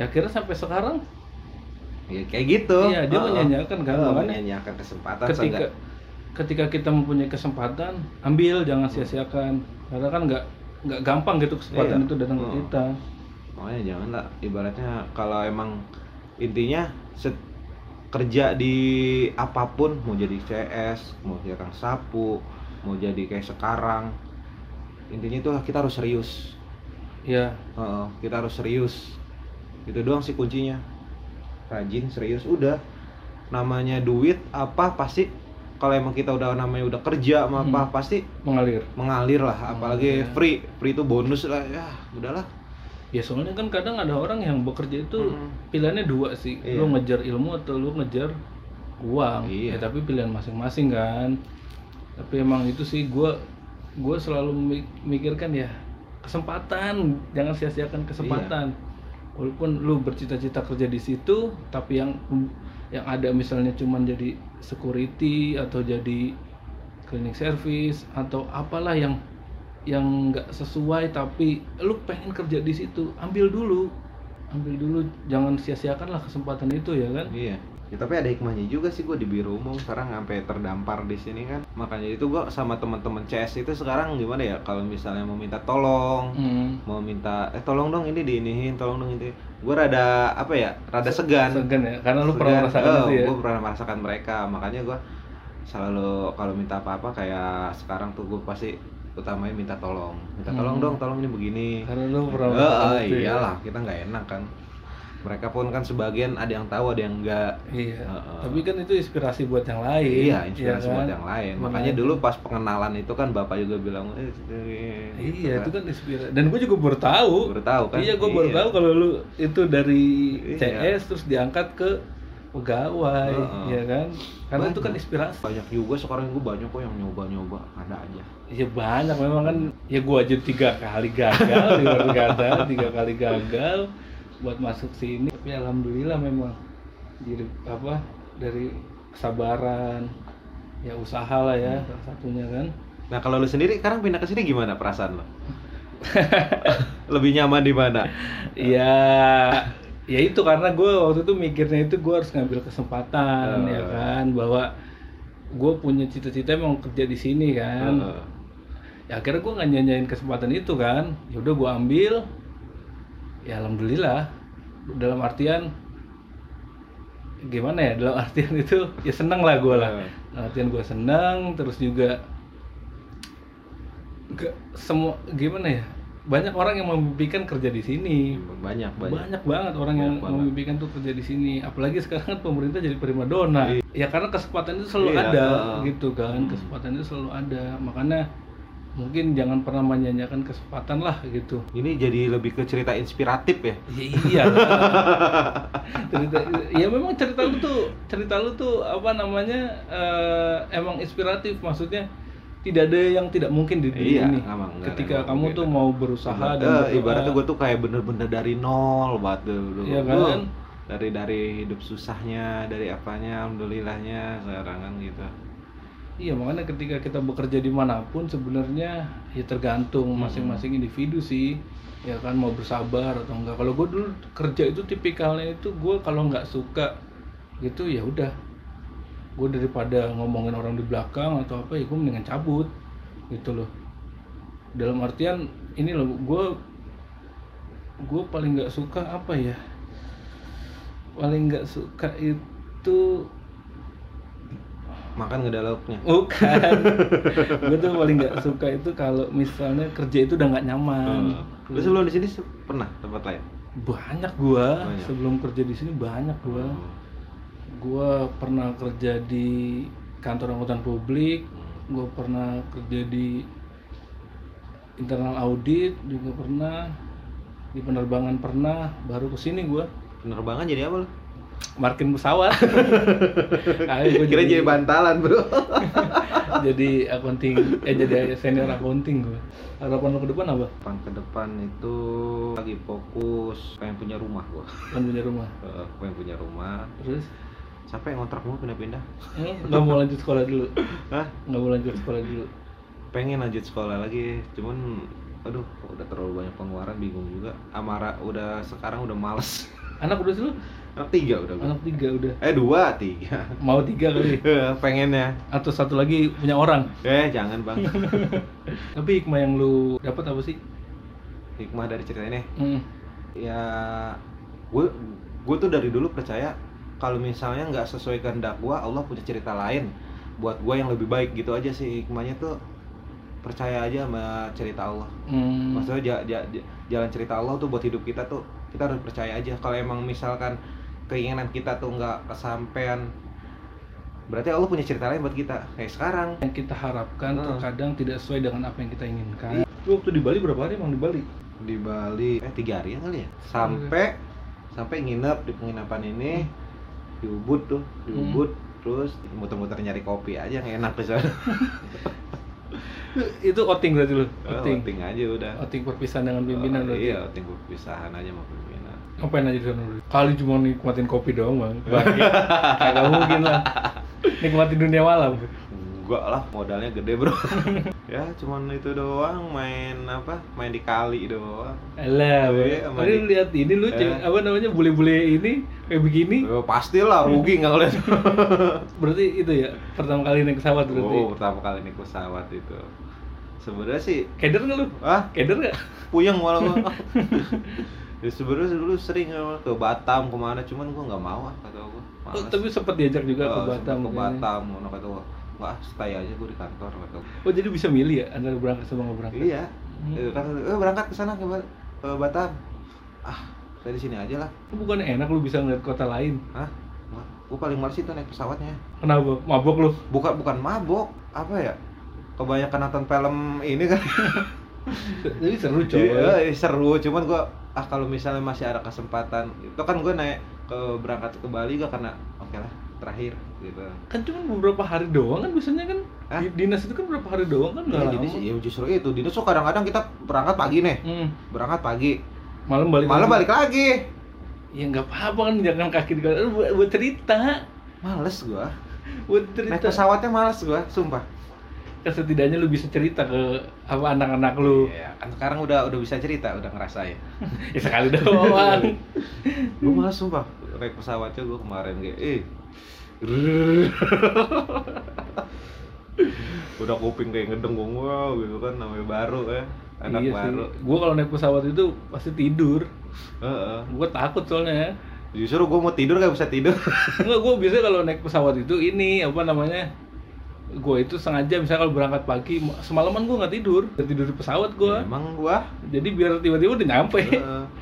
ya akhirnya sampai sekarang ya kayak gitu. Iya, dia Heeh. menyanyiakan kan, makanya menyanyiakan kesempatan ketika seenggak- ketika kita mempunyai kesempatan ambil jangan sia-siakan. Karena kan nggak nggak gampang gitu kesempatan Iya. itu datang ke Hmm. kita. Makanya jangan lah ibaratnya kalau emang intinya set- kerja di apa pun mau jadi CS mau jadi kang sapu mau jadi kayak sekarang intinya itu kita harus serius. Ya Heeh, kita harus serius itu doang sih kuncinya. Rajin serius udah. Namanya duit apa pasti kalau emang kita udah namanya udah kerja sama apa Hmm. pasti mengalir. mengalir lah. Apalagi Mengalir. free free itu bonus lah ya. Udahlah. Ya soalnya kan kadang ada orang yang bekerja itu Mm. pilihannya dua sih. Iya. lu ngejar ilmu atau lu ngejar uang. Iya. ya tapi pilihan masing-masing kan. Tapi emang itu sih gua gua selalu mi- mikirkan ya kesempatan. Jangan sia-siakan kesempatan walaupun lu bercita-cita kerja di situ tapi yang yang ada misalnya cuman jadi security atau jadi cleaning service atau apalah yang yang nggak sesuai tapi lu pengen kerja di situ ambil dulu ambil dulu jangan sia-siakan lah kesempatan itu ya kan Iya. Ya, tapi ada hikmahnya juga sih gue di biro umum sekarang sampai terdampar di sini kan. Makanya itu gue sama teman-teman CS itu sekarang gimana ya kalau misalnya mau minta tolong, hmm. mau minta eh tolong dong ini diinihin, tolong dong ini. Gue rada apa ya? Rada segan. segan ya karena lu pernah merasakan itu ya Gue pernah merasakan mereka, makanya gue selalu kalau minta apa-apa kayak sekarang tuh gue pasti utamain minta tolong. Minta tolong Hmm. dong, tolong ini begini. karena lu pernah itu ya. iyalah, kita nggak enak kan. Mereka pun kan sebagian ada yang tahu, ada yang enggak. iya Heeh. tapi kan itu inspirasi buat yang lain Iya, inspirasi ya buat kan? yang lain. Makanya- Makanya dulu pas pengenalan itu kan bapak juga bilang, eh, eh, iya itu gitu kan inspirasi dan gue juga baru tahu Baru tahu kan? iya gue baru Iya. tahu kalau lu itu dari Iya. CS terus diangkat ke pegawai Heeh. ya kan karena itu kan Banyak. inspirasi Banyak juga sekarang gue banyak kok yang nyoba-nyoba, ada aja. Ya banyak memang kan ya gua aja tiga kali gagal di luar kata tiga kali gagal buat masuk sini tapi alhamdulillah memang diri apa dari kesabaran ya usaha lah ya salah satunya kan Nah kalau lu sendiri sekarang pindah ke sini gimana perasaan lo? Lebih nyaman di mana? ya ya itu karena gue waktu itu mikirnya itu gue harus ngambil kesempatan Eh. ya kan bahwa gue punya cita-cita emang kerja di sini kan Heeh. ya akhirnya gue nggak nyanyain kesempatan itu kan ya udah gue ambil ya alhamdulillah. Dalam artian gimana ya? Dalam artian itu ya seneng lah gue lah. Heeh. dalam artian gue seneng terus juga gak semua gimana ya? Banyak orang yang memimpikan kerja di sini. Banyak, banyak. banyak banget orang yang Banyak banget. memimpikan tuh kerja di sini. Apalagi sekarang kan pemerintah jadi primadona ya karena kesempatan itu selalu Iya, ada heeh. gitu kan. Hmm. kesempatan itu selalu ada. Makanya mungkin jangan pernah menyanyiakan kesempatan lah gitu Ini jadi lebih ke cerita inspiratif ya? ya iya cerita ya memang cerita lu tuh cerita lu tuh apa namanya eh, emang inspiratif maksudnya tidak ada yang tidak mungkin di dunia Iya, ini emang ketika yang kamu mungkin. tuh mau berusaha dan Eh, berdoa. ibaratnya gue tuh kayak bener-bener dari nol banget dulu. Iya Gua kan? Dari dari hidup susahnya, dari apanya, alhamdulillahnya sekarang kan gitu. Iya makanya ketika kita bekerja di mana pun sebenarnya ya tergantung Hmm. masing-masing individu sih. Ya kan mau bersabar atau enggak. Kalau gue dulu kerja itu tipikalnya itu gue kalau nggak suka gitu ya udah. Gue daripada ngomongin orang di belakang atau apa ya gue mendingan cabut gitu loh. Dalam artian ini loh gue gue paling nggak suka apa ya? Paling nggak suka itu Makan gak ada lauknya. Bukan. gue tuh paling nggak suka itu kalau misalnya kerja itu udah nggak nyaman. Lu sebelum di sini pernah tempat lain? Banyak gua Banyak. sebelum kerja di sini banyak gua. Gua pernah kerja di kantor angkutan publik, gua pernah kerja di internal audit juga pernah di penerbangan pernah baru ke sini gua Penerbangan jadi apa lu? Markin pesawat gua Kira jadi bantalan, Bro. jadi accounting eh jadi senior accounting gue harapan lo ke depan apa Depan ke depan itu lagi fokus pengen punya rumah gua. kan punya rumah Eh, pengen punya rumah. terus Siapa yang ngontrak mau pindah-pindah? eh, nggak mau lanjut sekolah dulu Hah? nggak mau lanjut sekolah dulu pengen lanjut sekolah lagi cuman aduh udah terlalu banyak pengeluaran bingung juga amara udah sekarang udah males Anak udah sih lu? Anak tiga udah gua. Anak tiga udah. eh dua tiga Mau tiga kali. pengennya Atau satu lagi punya orang. eh jangan bang Tapi hikmah yang lu dapat apa sih? hikmah dari cerita ini Hmm. ya gue gue tuh dari dulu percaya kalau misalnya nggak sesuai kehendak gue Allah punya cerita lain buat gue yang lebih baik gitu aja sih hikmahnya tuh percaya aja sama cerita Allah Hmm. maksudnya ja- ja- ja- jalan cerita Allah tuh buat hidup kita tuh kita harus percaya aja kalau emang misalkan keinginan kita tuh nggak kesampaian berarti Allah punya cerita lain buat kita kayak sekarang yang kita harapkan Hmm. terkadang tidak sesuai dengan apa yang kita inginkan. Lu waktu di Bali berapa hari emang di Bali? di Bali eh tiga hari kali ya sampai sampai nginep di penginapan ini di Ubud tuh di Hmm. Ubud terus muter-muter nyari kopi aja yang enak di sana Itu outing berarti lu? Oh, Outing. outing aja udah Outing perpisahan dengan pimpinan Oh, berarti. iya outing perpisahan aja sama pimpinan Ngapain aja di sana lu? Kali cuma nikmatin kopi doang, Bang. Kagak mungkin lah. Nikmatin dunia malam. enggak lah modalnya gede bro ya cuman itu doang main apa main di kali doang Alah, Iya, sama tadi di- lihat ini lu Eh. apa namanya bule-bule ini kayak begini. Oh, pastilah rugi nggak ngeliat Berarti itu ya pertama kali naik pesawat berarti. oh pertama kali naik pesawat itu sebenarnya sih Keder nggak lu? ah Keder nggak? puyeng malah gua ya sebenarnya dulu sering ke Batam ke mana cuman gua nggak mau ah kata gua Oh, tapi sempat diajak juga ke Oh, sempet Batam. ke. Batam ngono kata gua wah stay aja gua di kantor kata gua Oh jadi bisa milih ya antara berangkat sama nggak berangkat? iya Hmm. Eh, kata eh, berangkat ke sana ke, Ba- ke Batam ah saya di sini aja lah Bukan enak lu bisa ngeliat kota lain. Hah? Gua paling males itu naik pesawatnya Kenapa? Mabok lu? bukan bukan mabok apa ya kebanyakan nonton film ini kan Jadi seru coy. Iya, eh, seru cuman gua ah kalau misalnya masih ada kesempatan itu kan gua naik ke berangkat ke Bali gak karena oke lah terakhir gitu Kan cuma beberapa hari doang kan biasanya kan Hah? di dinas itu kan beberapa hari doang kan nggak ya, sih, ya justru itu dinas tuh kadang-kadang kita berangkat pagi nih Hmm. berangkat pagi Malam balik. malam balik lagi Ya nggak apa-apa kan jangan kaki di buat, buat cerita. males gua Buat naik cerita. pesawatnya males gua sumpah setidaknya lu bisa cerita ke apa anak-anak lu. Iya, kan sekarang udah udah bisa cerita udah ngerasain ya sekali doang. gua males sumpah naik pesawatnya gua kemarin kayak eh udah kuping kayak ngedengung wow gitu kan namanya baru ya anak iya baru sih. Gua kalau naik pesawat itu pasti tidur. Heeh. Gua takut soalnya. justru gua mau tidur gak bisa tidur Enggak, gue biasanya kalau naik pesawat itu ini apa namanya? Gue itu sengaja misalnya kalau berangkat pagi semalaman gue nggak tidur, tidur di pesawat gue. Ya, emang gua Jadi biar tiba-tiba udah nyampe.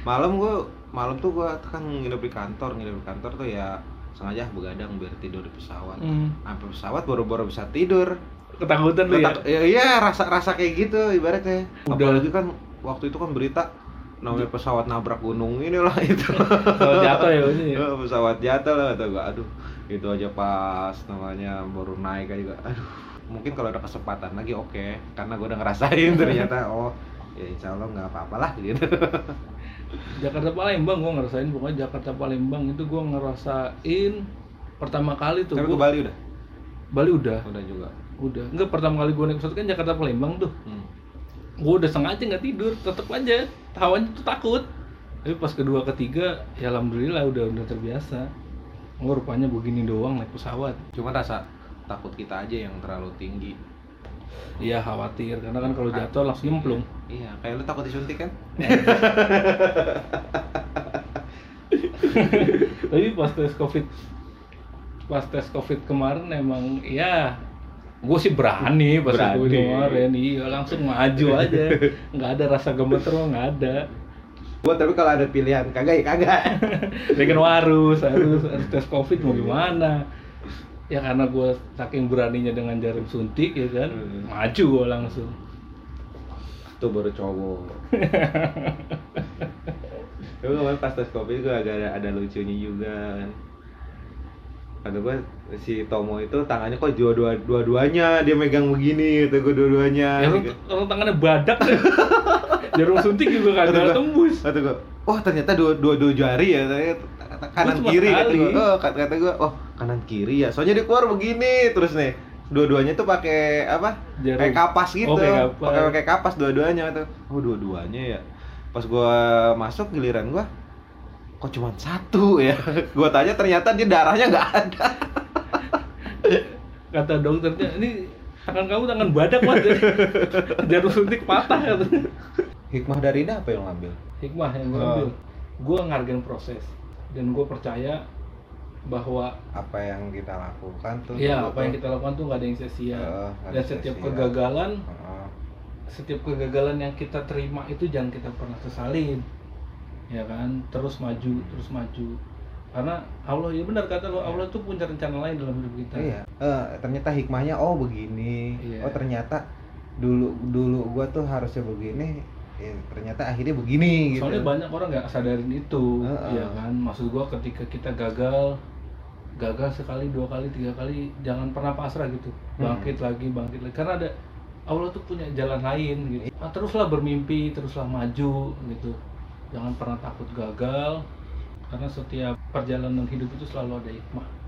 Malam gua malam tuh gua kan nginep di kantor nginep di kantor tuh ya sengaja begadang biar tidur di pesawat Hmm. sampai pesawat baru-baru bisa tidur Ketakutan lu ya. Ketak- ya, iya rasa rasa kayak gitu ibaratnya Udah. apalagi kan waktu itu kan berita namanya pesawat nabrak gunung inilah itu. Kalau jatuh ya ini. ya. Eh, pesawat jatuh lah kata gua aduh itu aja pas namanya baru naik aja juga aduh. Mungkin kalau ada kesempatan lagi oke karena gua udah ngerasain ternyata oh ya insya Allah nggak apa-apa lah gitu. Jakarta Palembang gue ngerasain pokoknya Jakarta Palembang itu gue ngerasain pertama kali tuh ke Bali udah? Bali udah. Udah juga. Udah. Enggak pertama kali gue naik pesawat kan Jakarta Palembang tuh. Hmm. Gue udah sengaja nggak tidur tetep aja. Hawanya tuh takut. Tapi pas kedua ketiga ya alhamdulillah udah udah terbiasa. Oh rupanya begini doang naik pesawat. Cuma rasa takut kita aja yang terlalu tinggi. Iya khawatir. Karena kan kalau jatuh langsung nyemplung. Iya kayak lu takut disuntik kan? Tapi pas tes covid pas tes covid kemarin emang ya gue sih berani pas Berani. covid kemarin. Iya langsung maju aja. Nggak ada rasa gemeter mah nggak ada. Gua tapi kalau ada pilihan kagak ya kagak. Ya kan harus harus tes covid mau gimana? Ya karena gue saking beraninya dengan jarum suntik ya kan? Hmm. maju gue langsung. Tuh baru cowok. Tapi kemarin pas tes kopi gue agak ada, ada lucunya juga kan kata gue si Tomo itu tangannya kok dua-dua dua-duanya dia megang begini gitu gue dua-duanya ya orang, orang tangannya badak jarum suntik juga kagak tembus. kata gue wah ternyata dua dua dua jari ya ternyata kanan kiri kata gue oh kata, kata gue oh kanan kiri ya soalnya dia keluar begini terus nih dua-duanya tuh pakai apa Jarum. kayak kapas gitu. Oh, kayak kapas. pakai kapas dua-duanya kata oh dua-duanya ya. Pas gua masuk giliran gua kok cuma satu ya? Gue tanya ternyata dia darahnya nggak ada. Kata dokternya ini tangan kamu tangan badak mas. Jarum suntik patah katanya hikmah dari ini apa yang lo ambil? Hikmah yang gue Oh. ambil gue ngargain proses. Dan gue percaya bahwa apa yang kita lakukan tuh ya apa yang kita lakukan tuh nggak ada yang sia-sia. Nggak dan setiap sia-sia. kegagalan Heeh. setiap kegagalan yang kita terima itu jangan kita pernah sesalin ya kan? Terus maju terus maju. Karena Allah ya benar kata lo Allah tuh punya rencana lain dalam hidup kita. Iya. Eh, ternyata hikmahnya oh begini. Iya. oh ternyata dulu dulu gua tuh harusnya begini ya, ternyata akhirnya begini gitu. Soalnya banyak orang nggak sadarin itu Heeh. ya kan? Maksud gua ketika kita gagal gagal sekali dua kali tiga kali jangan pernah pasrah gitu. Hmm. bangkit lagi bangkit lagi. Karena ada Allah tuh punya jalan lain gitu. Ah, teruslah bermimpi teruslah maju gitu jangan pernah takut gagal karena setiap perjalanan hidup itu selalu ada hikmah